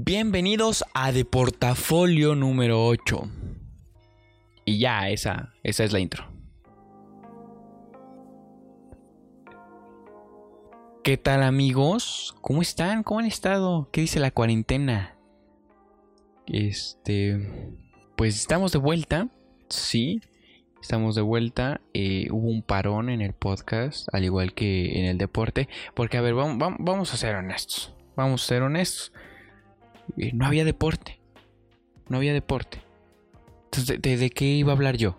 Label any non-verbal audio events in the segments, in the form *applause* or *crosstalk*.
Bienvenidos a Deportafolio número 8. Y ya, esa, esa es la intro. ¿Qué tal amigos? ¿Cómo están? ¿Cómo han estado? ¿Qué dice la cuarentena? Este... Pues estamos de vuelta. Sí, estamos de vuelta. Eh, hubo un parón en el podcast, al igual que en el deporte. Porque, a ver, vamos, vamos a ser honestos. Vamos a ser honestos no había deporte. No había deporte. Entonces, ¿de, qué iba a hablar yo?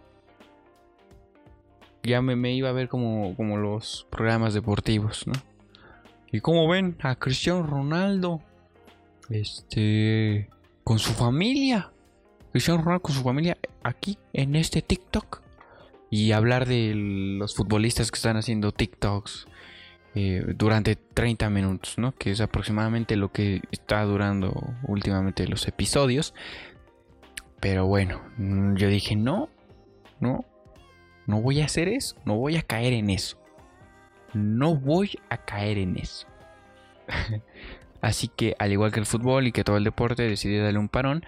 Ya me, iba a ver como, como los programas deportivos, ¿no? Y como ven a Cristiano Ronaldo, este, con su familia. Cristiano Ronaldo con su familia aquí en este TikTok. Y hablar de los futbolistas que están haciendo TikToks eh, durante 30 minutos, ¿no? Que es aproximadamente lo que está durando últimamente los episodios. Pero bueno, mm, yo dije, no, no, no voy a hacer eso, no voy a caer en eso. No voy a caer en eso. *laughs* Así que, al igual que el fútbol y que todo el deporte, decidí darle un parón.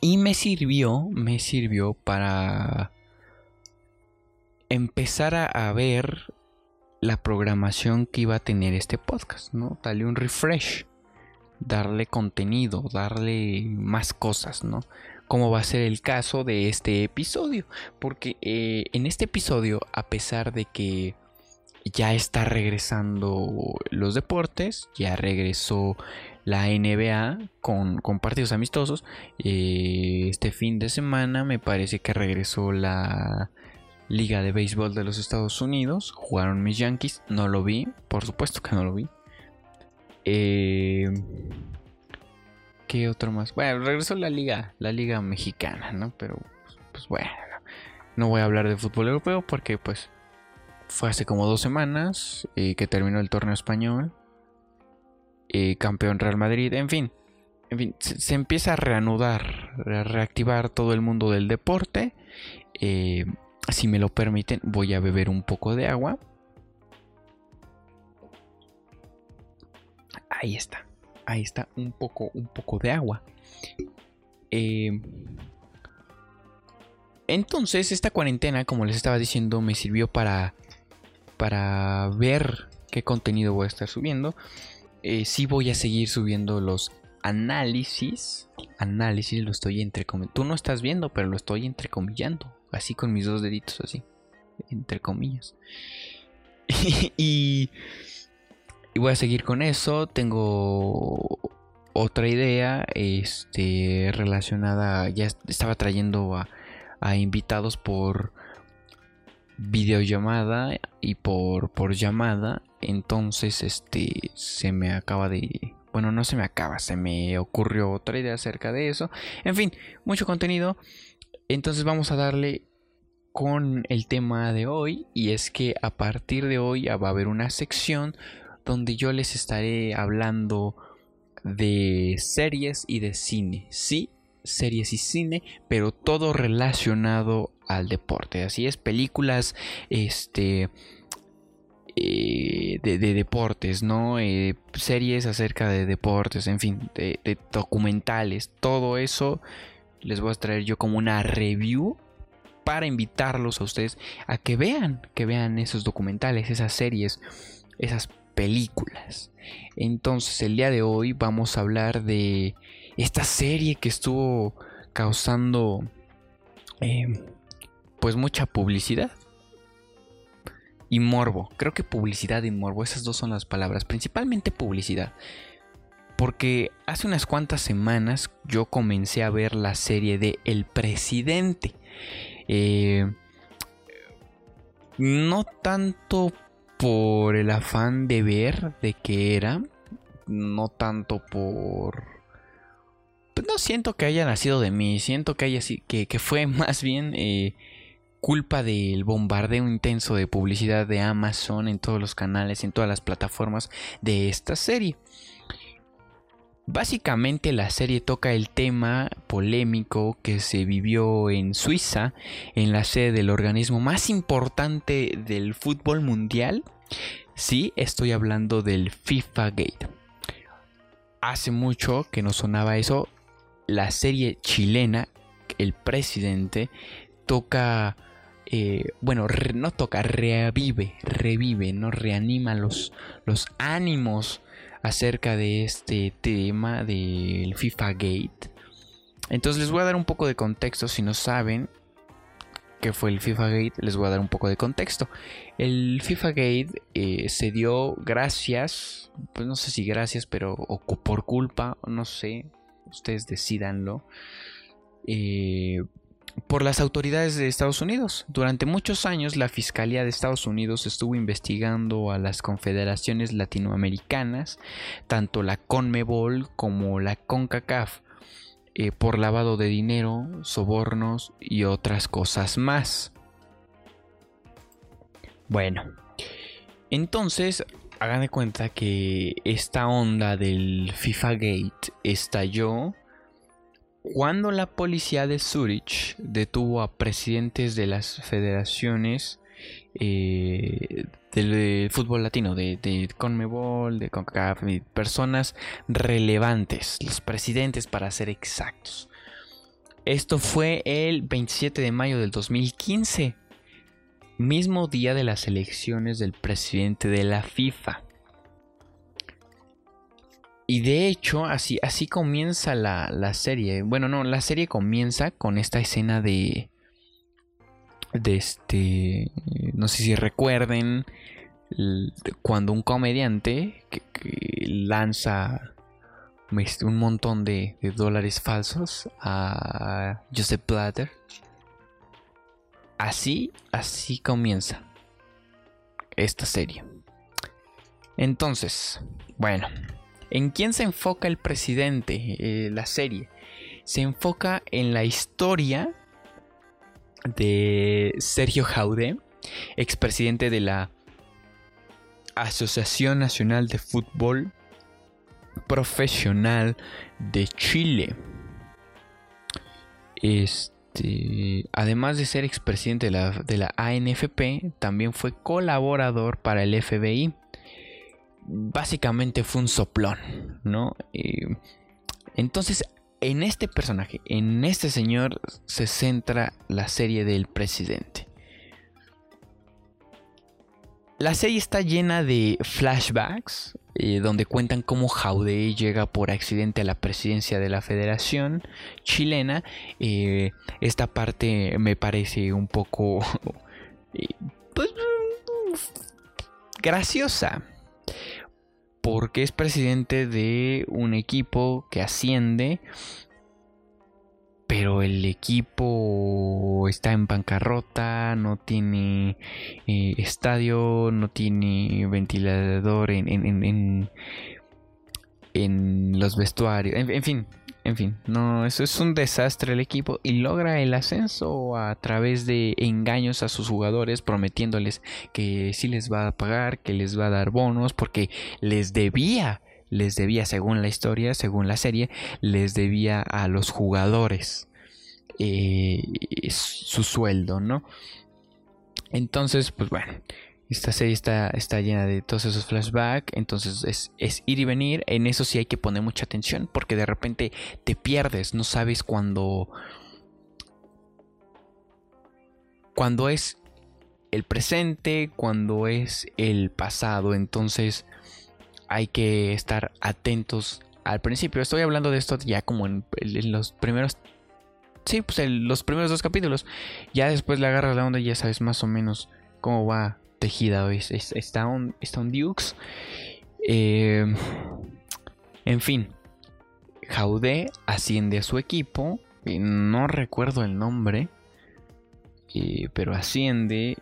Y me sirvió, me sirvió para empezar a ver la programación que iba a tener este podcast, ¿no? Darle un refresh, darle contenido, darle más cosas, ¿no? Como va a ser el caso de este episodio, porque eh, en este episodio, a pesar de que ya está regresando los deportes, ya regresó la NBA con, partidos amistosos. Eh, este fin de semana me parece que regresó la Liga de Béisbol de los Estados Unidos. Jugaron mis Yankees. No lo vi. Por supuesto que no lo vi. Eh, ¿Qué otro más? Bueno, regresó la liga, la liga mexicana, ¿no? Pero, pues, bueno, no voy a hablar de fútbol europeo porque, pues, fue hace como dos semanas eh, que terminó el torneo español. Eh, campeón Real Madrid, en fin. En fin, se, empieza a reanudar, a reactivar todo el mundo del deporte. Eh, si me lo permiten, voy a beber un poco de agua. Ahí está. Ahí está un poco, un poco de agua. Eh, entonces, esta cuarentena, como les estaba diciendo, me sirvió para, para ver qué contenido voy a estar subiendo. Si eh, sí voy a seguir subiendo los análisis. Análisis lo estoy entrecomillando. Tú no estás viendo, pero lo estoy entrecomillando. Así con mis dos deditos, así. Entre comillas. *laughs* y, voy a seguir con eso. Tengo otra idea. Este. Relacionada. Ya estaba trayendo a, a invitados por videollamada y por, por llamada. Entonces, este. Se me acaba de. Bueno, no se me acaba, se me ocurrió otra idea acerca de eso. En fin, mucho contenido. Entonces vamos a darle con el tema de hoy y es que a partir de hoy va a haber una sección donde yo les estaré hablando de series y de cine. Sí, series y cine, pero todo relacionado al deporte. Así es, películas, este... Eh, de, deportes, ¿no? Eh, series acerca de deportes, en fin, de documentales, todo eso les voy a traer yo como una review para invitarlos a ustedes a que vean, que vean esos documentales, esas series, esas películas. Entonces el día de hoy vamos a hablar de esta serie que estuvo causando em, pues mucha publicidad y morbo. Creo que publicidad y morbo, esas dos son las palabras, principalmente publicidad. Porque hace unas cuantas semanas yo comencé a ver la serie de El Presidente. Eh, no tanto por el afán de ver de qué era, no tanto por... Pues no siento que haya nacido de mí, siento que, haya, que, que fue *laughs* más bien eh, culpa del bombardeo intenso de publicidad de Amazon en todos los canales, en todas las plataformas de esta serie. Básicamente la serie toca el tema polémico que se vivió en Suiza, en la sede del organismo más importante del fútbol mundial. Sí, estoy hablando del FIFA Gate. hace mucho que no sonaba eso. La serie chilena, el presidente, toca, eh, bueno, no toca, revive, revive, no reanima los, los ánimos acerca de este tema del FIFA Gate. Entonces les voy a dar un poco de contexto si no saben qué fue el FIFA Gate, les voy a dar un poco de contexto. El FIFA Gate eh, se dio gracias, pues no sé si gracias, pero o por culpa, no sé, ustedes decidanlo. Eh, por las autoridades de Estados Unidos. Durante muchos años la Fiscalía de Estados Unidos estuvo investigando a las confederaciones latinoamericanas, tanto la CONMEBOL como la CONCACAF, eh, por lavado de dinero, sobornos y otras cosas más. Bueno, entonces hagan de cuenta que esta onda del FIFA Gate estalló cuando la policía de Zurich detuvo a presidentes de las federaciones eh, del, fútbol latino, de, Conmebol, de CONCACAF, personas relevantes, los presidentes para ser exactos. Esto fue el 27 de mayo del 2015, mismo día de las elecciones del presidente de la FIFA. Y de hecho, así, así comienza la, la, serie. Bueno, no, la serie comienza con esta escena de. De este. No sé si recuerden. Cuando un comediante que, lanza este, un montón de, de, dólares falsos a Joseph Blatter. Así, así comienza esta serie. Entonces, bueno, ¿En quién se enfoca el presidente? Eh, la serie. Se enfoca en la historia de Sergio Jaude, expresidente de la Asociación Nacional de Fútbol Profesional de Chile. Este, además de ser expresidente de la, de la ANFP, también fue colaborador para el FBI básicamente fue un soplón, ¿no? entonces, en este personaje, en este señor, se centra la serie del presidente. La serie está llena de flashbacks, eh, donde cuentan cómo Jaude llega por accidente a la presidencia de la Federación Chilena. Eh, esta parte me parece un poco... *laughs* Eh, pues, graciosa porque es presidente de un equipo que asciende, pero el equipo está en bancarrota, no tiene eh, estadio, no tiene ventilador en, en, en, los vestuarios, en fin, en fin, no, eso es un desastre el equipo y logra el ascenso a través de engaños a sus jugadores prometiéndoles que sí les va a pagar, que les va a dar bonos porque les debía, les debía según la historia, según la serie, les debía a los jugadores eh, su sueldo, ¿no? Entonces, pues bueno, esta serie está, está llena de todos esos flashbacks. Entonces es, ir y venir. En eso sí hay que poner mucha atención. Porque de repente te pierdes. No sabes cuándo. Cuando es el presente. Cuando es el pasado. Entonces hay que estar atentos al principio. Estoy hablando de esto ya como en, los primeros. Sí, pues en los primeros dos capítulos. Ya después le agarras la onda y ya sabes más o menos cómo va tejida. Es, está, un, está Dukes. Eh, en fin. Jaude asciende a su equipo. no recuerdo el nombre. Eh, pero asciende.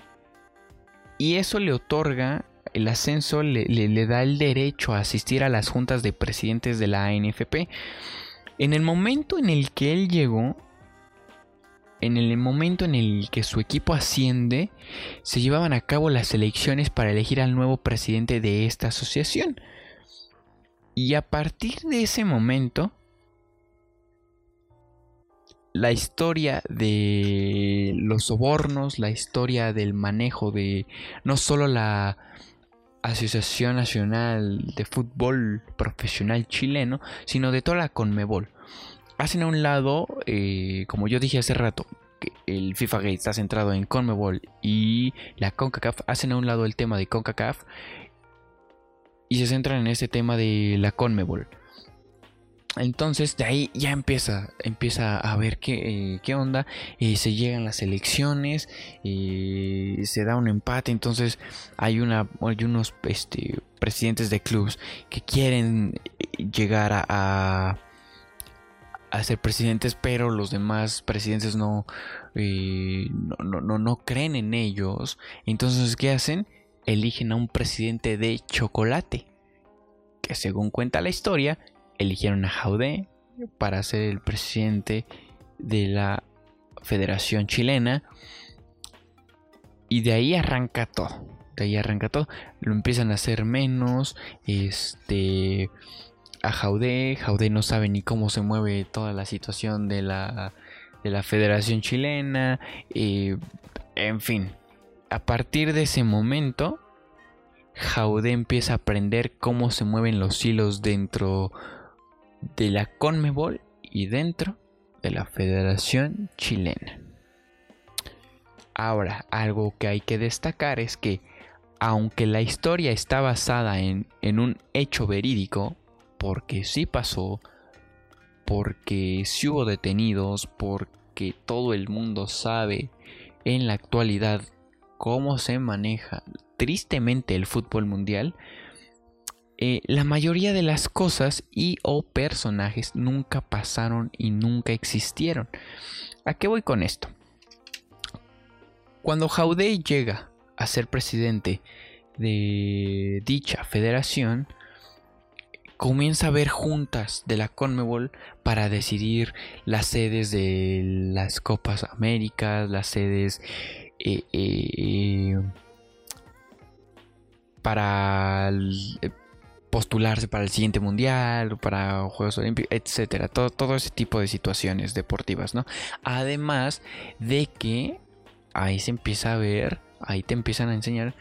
Y eso le otorga. El ascenso le, le, da el derecho a asistir a las juntas de presidentes de la ANFP. En el momento en el que él llegó, en el momento en el que su equipo asciende, se llevaban a cabo las elecciones para elegir al nuevo presidente de esta asociación. Y a partir de ese momento, la historia de los sobornos, la historia del manejo de no solo la Asociación Nacional de Fútbol Profesional Chileno, sino de toda la Conmebol. Hacen a un lado, eh, como yo dije hace rato, el FIFA Gate está centrado en Conmebol y la CONCACAF, hacen a un lado el tema de CONCACAF y se centran en este tema de la Conmebol. Entonces de ahí ya empieza, empieza a ver qué, eh, onda. Eh, se llegan las elecciones, se da un empate. Entonces hay, unos este, presidentes de clubes que quieren llegar a, ser presidentes, pero los demás presidentes no, no, no, no creen en ellos. Entonces, ¿qué hacen? Eligen a un presidente de chocolate. Que según cuenta la historia, eligieron a Jaude para ser el presidente de la Federación Chilena. Y de ahí arranca todo. De ahí arranca todo. Lo empiezan a hacer menos. Este. A Jaude. Jaude no sabe ni cómo se mueve toda la situación de la, de la Federación Chilena. en fin. A partir de ese momento. Jaude empieza a aprender cómo se mueven los hilos dentro de la CONMEBOL y dentro de la Federación Chilena. Ahora, algo que hay que destacar es que, aunque la historia está basada en, un hecho verídico, porque sí pasó, porque sí hubo detenidos, porque todo el mundo sabe en la actualidad cómo se maneja tristemente el fútbol mundial, eh, la mayoría de las cosas y o personajes nunca pasaron y nunca existieron. ¿A qué voy con esto? Cuando Jaude llega a ser presidente de dicha federación, comienza a ver juntas de la Conmebol para decidir las sedes de las Copas Américas, las sedes eh, eh, para postularse para el siguiente mundial, para Juegos Olímpicos, etcétera. Todo, todo ese tipo de situaciones deportivas, ¿no? Además de que ahí se empieza a ver, ahí te empiezan a enseñar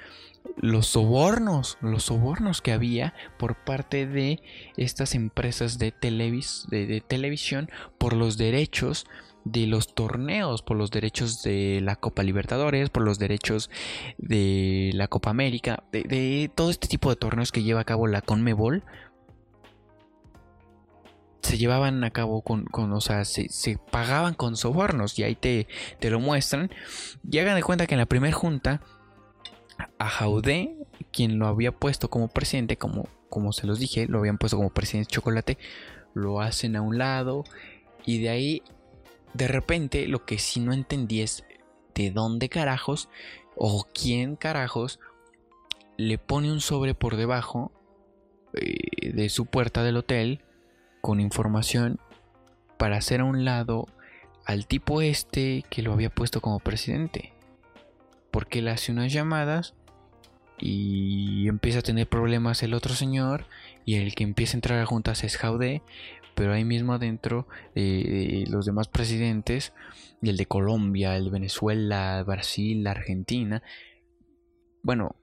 los sobornos, los sobornos que había por parte de estas empresas de, televis, de televisión por los derechos de los torneos, por los derechos de la Copa Libertadores, por los derechos de la Copa América, de, todo este tipo de torneos que lleva a cabo la Conmebol, se llevaban a cabo con, o sea, se, pagaban con sobornos y ahí te, te, lo muestran. Y hagan de cuenta que en la primera junta, a Jaude, quien lo había puesto como presidente, como, como se los dije, lo habían puesto como presidente de chocolate, lo hacen a un lado y de ahí de repente lo que sí no entendí es de dónde carajos o quién carajos le pone un sobre por debajo eh, de su puerta del hotel con información para hacer a un lado al tipo este que lo había puesto como presidente. Porque le hace unas llamadas y empieza a tener problemas el otro señor y el que empieza a entrar a juntas es Jaude, pero ahí mismo adentro eh, los demás presidentes, el de Colombia, el de Venezuela, Brasil, Argentina, bueno,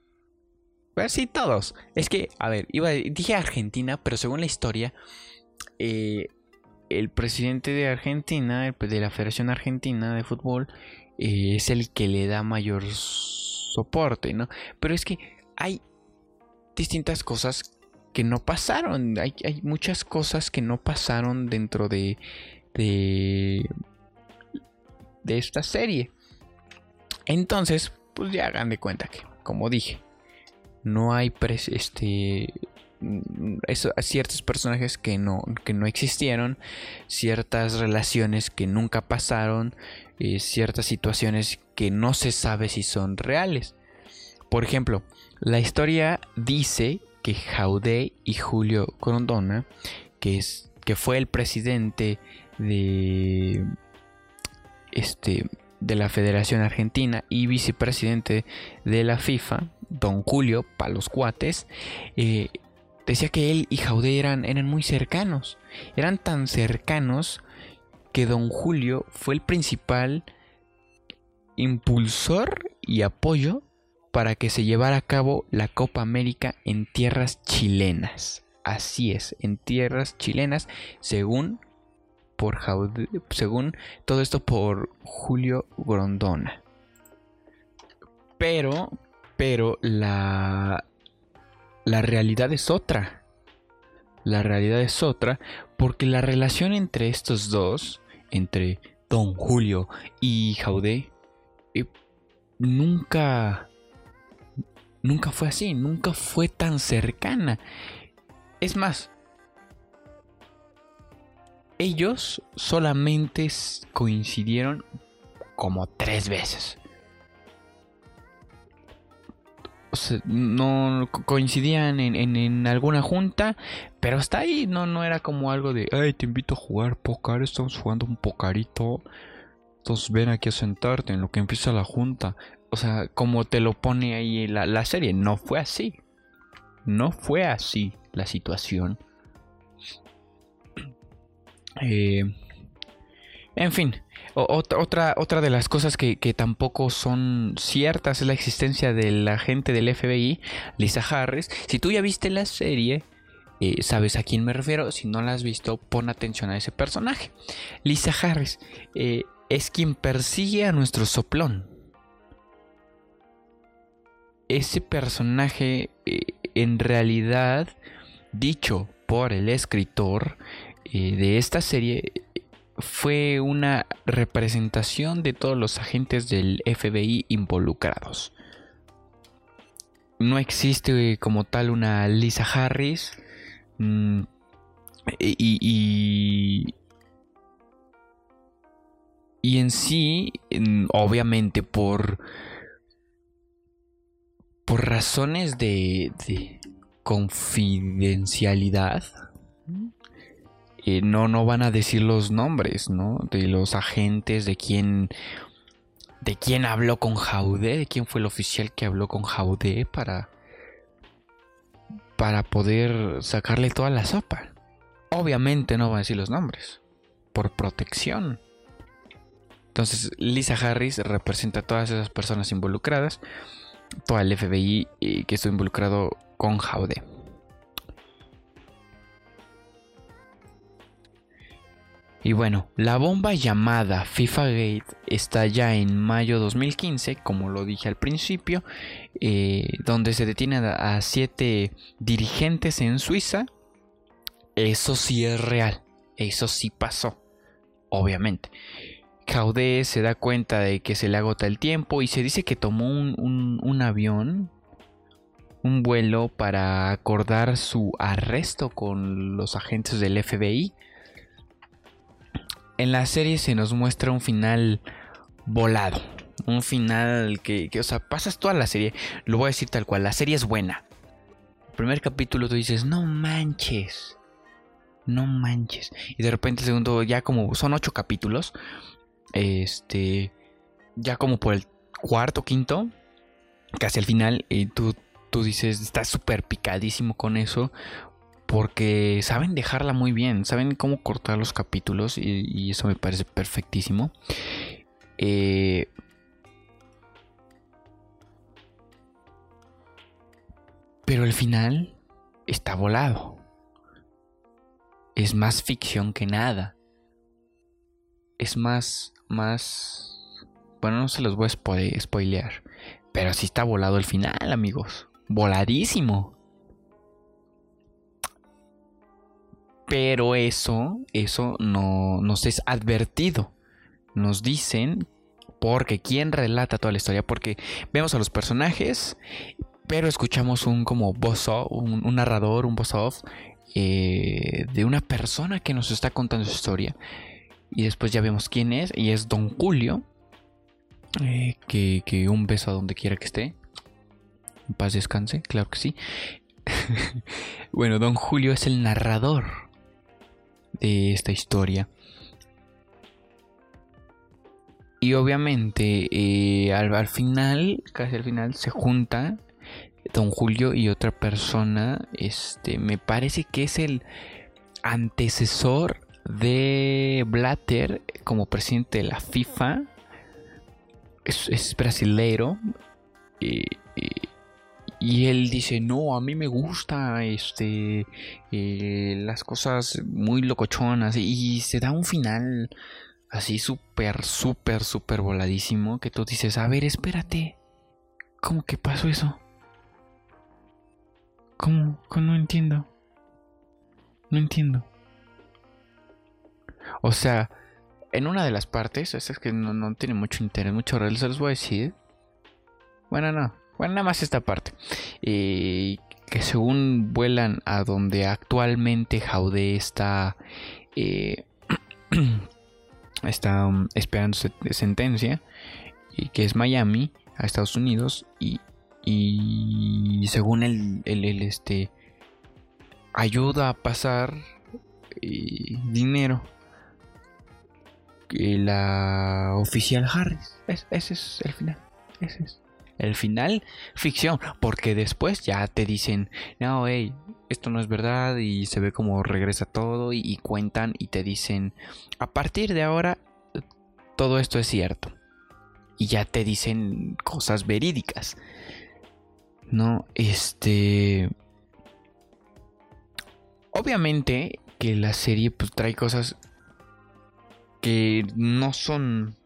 pues sí, todos. Es que, a ver, iba, dije Argentina, pero según la historia, eh, el presidente de Argentina, de la Federación Argentina de Fútbol, eh, es el que le da mayor soporte, ¿no? Pero es que hay distintas cosas que no pasaron. Hay, muchas cosas que no pasaron dentro de, de, de esta serie. Entonces, pues ya hagan de cuenta que, como dije, no hay este eso, ciertos personajes que no, que no existieron, ciertas relaciones que nunca pasaron, eh, ciertas situaciones que no se sabe si son reales. Por ejemplo, la historia dice que Jaude y Julio Corondona, que, es, que fue el presidente de, este, de la Federación Argentina y vicepresidente de la FIFA, don Julio Palos Cuates, eh, decía que él y Jaude eran, eran muy cercanos. Eran tan cercanos que don Julio fue el principal impulsor y apoyo para que se llevara a cabo la Copa América en tierras chilenas. Así es, en tierras chilenas, según por según todo esto por Julio Grondona. Pero, pero la la realidad es otra. La realidad es otra porque la relación entre estos dos, entre Don Julio y Jaudé, eh, nunca, nunca fue así, nunca fue tan cercana. Es más, ellos solamente coincidieron como tres veces. no coincidían en, alguna junta, pero hasta ahí no, no era como algo de, ay, te invito a jugar póker, estamos jugando un pocarito, entonces ven aquí a sentarte en lo que empieza la junta. O sea, como te lo pone ahí la, la serie, no fue así. No fue así la situación. *clears throat* Eh, en fin, otra, otra de las cosas que, tampoco son ciertas es la existencia de la agente del FBI, Lisa Harris. Si tú ya viste la serie, eh, sabes a quién me refiero. Si no la has visto, pon atención a ese personaje. Lisa Harris eh, es quien persigue a nuestro soplón. Ese personaje, eh, en realidad, dicho por el escritor de esta serie, fue una representación de todos los agentes del FBI involucrados. No existe como tal una Lisa Harris. Mm, y, y, en sí, obviamente por, por razones de, de confidencialidad, no, no van a decir los nombres, ¿no? De los agentes, de quién, de quién habló con Jaude, de quién fue el oficial que habló con Jaude para, para poder sacarle toda la sopa. Obviamente no van a decir los nombres, por protección. Entonces Lisa Harris representa a todas esas personas involucradas, toda el FBI eh, que estuvo involucrado con Jaude. Y bueno, la bomba llamada FIFA Gate está ya en mayo 2015, como lo dije al principio, eh, donde se detiene a, siete dirigentes en Suiza. Eso sí es real, eso sí pasó, obviamente. Caudé se da cuenta de que se le agota el tiempo y se dice que tomó un avión, un vuelo para acordar su arresto con los agentes del FBI en la serie se nos muestra un final volado. Un final que, o sea, pasas toda la serie. Lo voy a decir tal cual. La serie es buena. El primer capítulo tú dices, no manches. No manches. Y de repente el segundo, ya como son ocho capítulos. Este. Ya como por el cuarto, quinto. Casi al final. Y tú, tú dices, estás súper picadísimo con eso porque saben dejarla muy bien, saben cómo cortar los capítulos y, eso me parece perfectísimo. Eh, pero el final está volado. Es más ficción que nada. Es más, más... Bueno, no se los voy a spoilear. Pero sí está volado el final, amigos. Voladísimo. Pero eso, eso no nos es advertido. Nos dicen, porque quién relata toda la historia, porque vemos a los personajes, pero escuchamos un como voz un, narrador, un voz off eh, de una persona que nos está contando su historia. Y después ya vemos quién es, y es Don Julio. Eh, que, que un beso a donde quiera que esté. En paz descanse, claro que sí. *laughs* bueno, Don Julio es el narrador de esta historia. Y obviamente eh, al, final, casi al final, se junta Don Julio y otra persona. Este, me parece que es el antecesor de Blatter como presidente de la FIFA. Es, es brasileiro. Y él dice, no, a mí me gusta este, eh, las cosas muy locochonas. Y se da un final así súper, súper, súper voladísimo que tú dices, a ver, espérate. ¿Cómo que pasó eso? ¿Cómo? ¿Cómo? No entiendo. No entiendo. O sea, en una de las partes, es que no, no tiene mucho interés, mucho real, se los voy a decir. Bueno, no, bueno, nada más esta parte. Eh, que según vuelan a donde actualmente Jaude está, eh, *clears throat* está um, esperando sentencia, y que es Miami, a Estados Unidos, y, y según el, el, este, ayuda a pasar eh, dinero la oficial Harris. ese es el final. Ese es el final, ficción, porque después ya te dicen, no, hey, esto no es verdad y se ve como regresa todo y, cuentan y te dicen, a partir de ahora, todo esto es cierto. Y ya te dicen cosas verídicas. No, este... Obviamente que la serie pues trae cosas que no son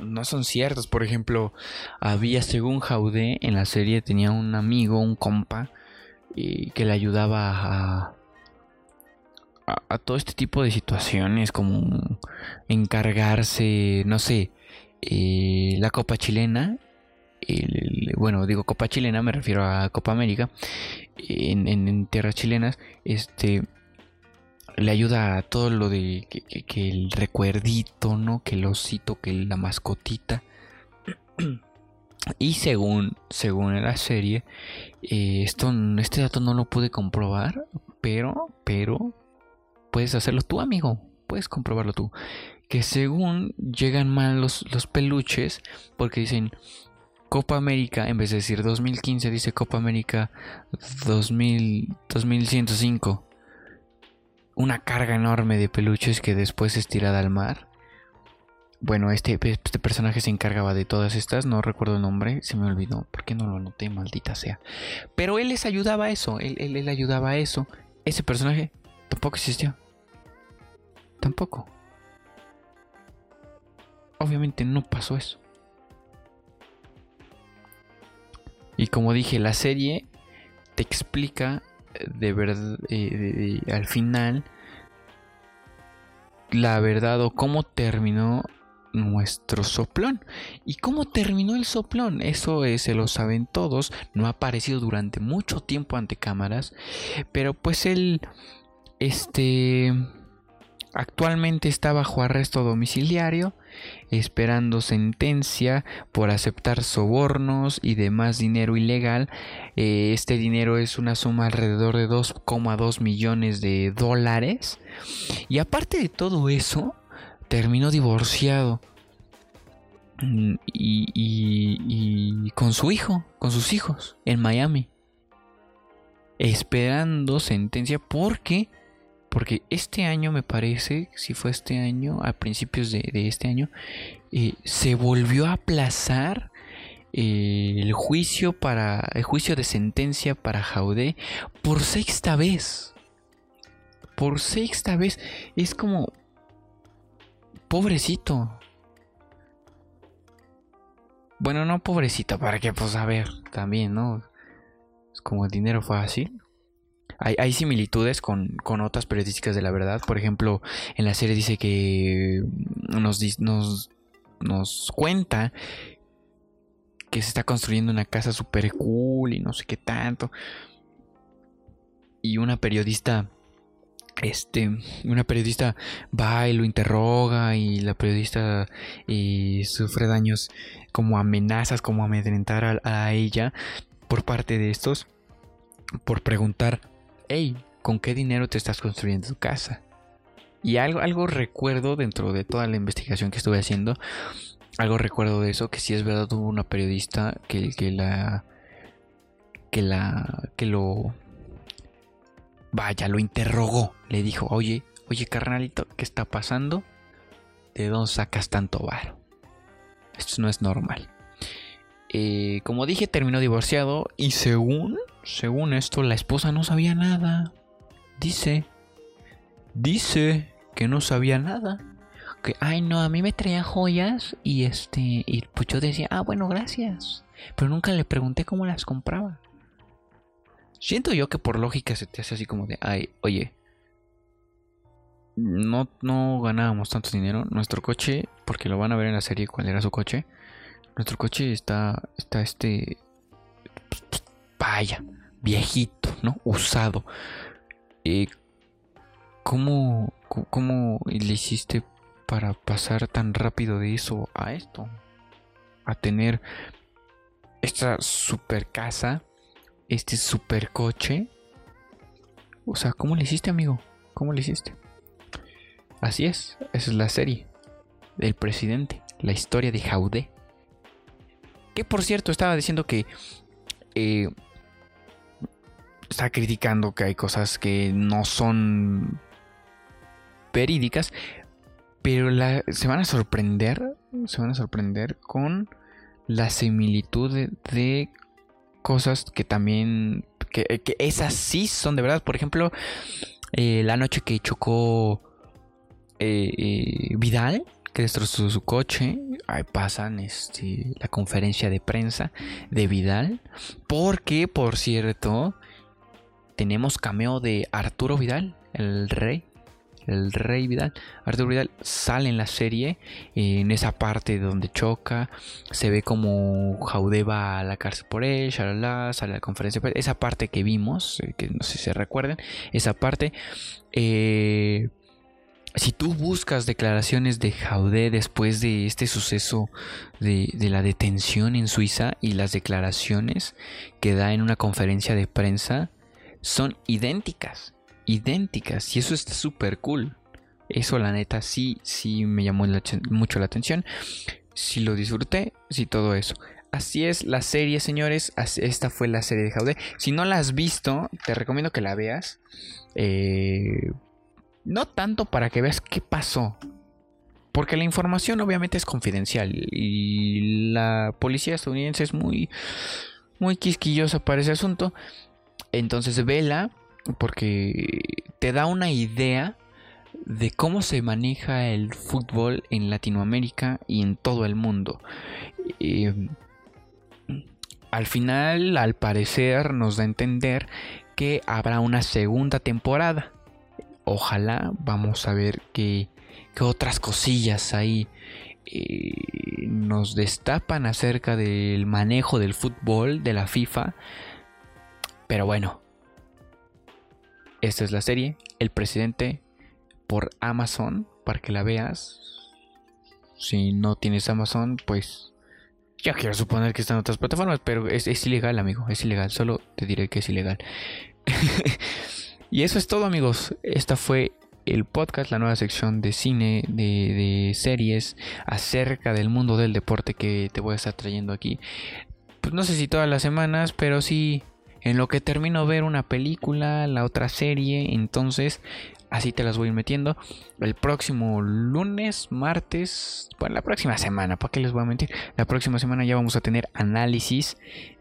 no son ciertos. Por ejemplo, había, según Jaude, en la serie tenía un amigo, un compa, que le ayudaba a, a, todo este tipo de situaciones, como encargarse, no sé, eh, la Copa Chilena. bueno, digo Copa Chilena, me refiero a Copa América, en, en tierras chilenas, este le ayuda a todo lo de que, el recuerdito, ¿no? Que el osito, que la mascotita. Y según, según la serie, eh, esto, este dato no lo pude comprobar, pero, pero, puedes hacerlo tú, amigo. Puedes comprobarlo tú. Que según llegan mal los, los peluches, porque dicen Copa América, en vez de decir 2015, dice Copa América 2000, 2105 una carga enorme de peluches que después es tirada al mar. Bueno, este, este, personaje se encargaba de todas estas, no recuerdo el nombre, se me olvidó, ¿por qué no lo anoté, maldita sea? Pero él les ayudaba a eso, él, él, él ayudaba a eso. Ese personaje tampoco existió. Tampoco. Obviamente no pasó eso. Y como dije, la serie te explica de verdad, eh, al final, la verdad o cómo terminó nuestro soplón. ¿Y cómo terminó el soplón? Eso se lo saben todos. No ha aparecido durante mucho tiempo ante cámaras. Pero pues él, este, actualmente está bajo arresto domiciliario esperando sentencia por aceptar sobornos y demás dinero ilegal. Eh, este dinero es una suma alrededor de 2,2 millones de dólares. Y aparte de todo eso, terminó divorciado. Mm, y, y con su hijo, con sus hijos, en Miami. Esperando sentencia porque porque este año me parece, si fue este año, a principios de, este año, eh, se volvió a aplazar eh, el juicio para el juicio de sentencia para Jaudé por sexta vez. Por sexta vez. Es como pobrecito. Bueno, no pobrecito, para que pues a ver, también, ¿no? Es como el dinero fue así hay, similitudes con, otras periodísticas de la verdad. Por ejemplo, en la serie dice que nos, nos, nos cuenta que se está construyendo una casa super cool y no sé qué tanto. Y una periodista, este, una periodista va y lo interroga y la periodista eh, sufre daños como amenazas, como amedrentar a ella por parte de estos, por preguntar hey, ¿con qué dinero te estás construyendo tu casa? Y algo, algo recuerdo dentro de toda la investigación que estuve haciendo, algo recuerdo de eso, que si es verdad hubo una periodista que, que la... que la... que lo... vaya, lo interrogó, le dijo, oye, oye carnalito, ¿qué está pasando? ¿De dónde sacas tanto varo? Esto no es normal. Eh, como dije, terminó divorciado y según, según esto, la esposa no sabía nada. Dice, dice que no sabía nada. Que, ay, no, a mí me traía joyas y este, y pues yo decía, ah, bueno, gracias. Pero nunca le pregunté cómo las compraba. Siento yo que por lógica se te hace así como de, ay, oye, no, no ganábamos tanto dinero. Nuestro coche, porque lo van a ver en la serie cuál era su coche. Nuestro coche está, está este, vaya, viejito, ¿no? Usado. Eh, ¿cómo, ¿Cómo le hiciste para pasar tan rápido de eso a esto? A tener esta super casa, este super coche. O sea, ¿cómo le hiciste, amigo? ¿Cómo le hiciste? Así es, esa es la serie del presidente, la historia de Jaudé. Que por cierto, estaba diciendo que eh, está criticando que hay cosas que no son verídicas, pero se van a sorprender, se van a sorprender con la similitud de, cosas que también, que, esas sí son de verdad. Por ejemplo, eh, la noche que chocó eh, eh, Vidal, que destrozó su coche, ahí pasan este, la conferencia de prensa de Vidal, porque, por cierto, tenemos cameo de Arturo Vidal, el rey el rey Vidal, Arturo Vidal sale en la serie, en esa parte donde choca, se ve como Jaude va a la cárcel por él, shalala, sale a la conferencia, esa parte que vimos, eh, que no sé si se recuerden, esa parte, eh, si tú buscas declaraciones de Jaude después de este suceso de, la detención en Suiza y las declaraciones que da en una conferencia de prensa, son idénticas idénticas y eso está súper cool. Eso la neta sí, sí me llamó mucho la atención. Sí lo disfruté, sí todo eso. Así es la serie, señores. Esta fue la serie de Jaude. Si no la has visto, te recomiendo que la veas. Eh, no tanto para que veas qué pasó. Porque la información obviamente es confidencial. Y la policía estadounidense es muy, muy quisquillosa para ese asunto. Entonces vela porque te da una idea de cómo se maneja el fútbol en Latinoamérica y en todo el mundo. Eh, al final, al parecer, nos da a entender que habrá una segunda temporada. Ojalá vamos a ver qué, otras cosillas ahí eh, nos destapan acerca del manejo del fútbol de la FIFA. Pero bueno, esta es la serie, El Presidente, por Amazon, para que la veas. Si no tienes Amazon, pues ya quiero suponer que está en otras plataformas, pero es, ilegal, amigo, es ilegal, solo te diré que es ilegal. *laughs* y eso es todo, amigos. Esta fue el podcast, la nueva sección de cine, de, de, series acerca del mundo del deporte que te voy a estar trayendo aquí. Pues no sé si todas las semanas, pero sí en lo que termino ver una película, la otra serie, entonces así te las voy a ir metiendo. El próximo lunes, martes, bueno, la próxima semana, ¿para qué les voy a mentir? La próxima semana ya vamos a tener análisis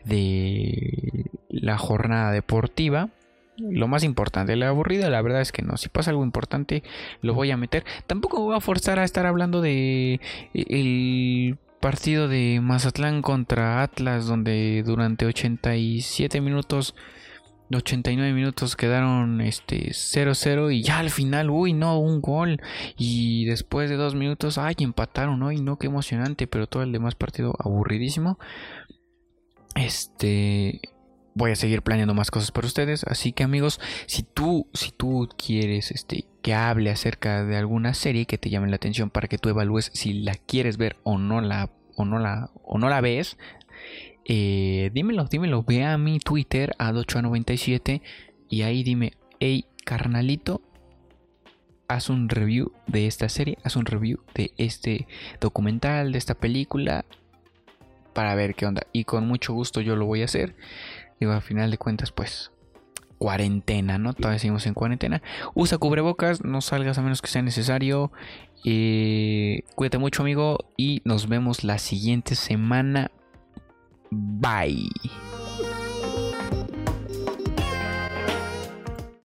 de la jornada deportiva. Lo más importante, la aburrida, la verdad es que no. Si pasa algo importante, lo voy a meter. Tampoco voy a forzar a estar hablando de el partido de Mazatlán contra Atlas, donde durante 87 minutos, 89 minutos quedaron este 0-0 y ya al final, uy, no, un gol. Y después de dos minutos, ay, empataron, ¿no? Y no, qué emocionante, pero todo el demás partido aburridísimo. Este voy a seguir planeando más cosas para ustedes. Así que amigos, si tú, si tú quieres este, que hable acerca de alguna serie que te llame la atención para que tú evalúes si la quieres ver o no la, o no la, o no la ves, eh, dímelo, dímelo. Ve a mi Twitter a 897 y ahí dime, hey carnalito, haz un review de esta serie, haz un review de este documental, de esta película, para ver qué onda. Y con mucho gusto yo lo voy a hacer. Digo, a final de cuentas, pues cuarentena, ¿no? Todavía seguimos en cuarentena. Usa cubrebocas, no salgas a menos que sea necesario. Eh, cuídate mucho, amigo, y nos vemos la siguiente semana. Bye.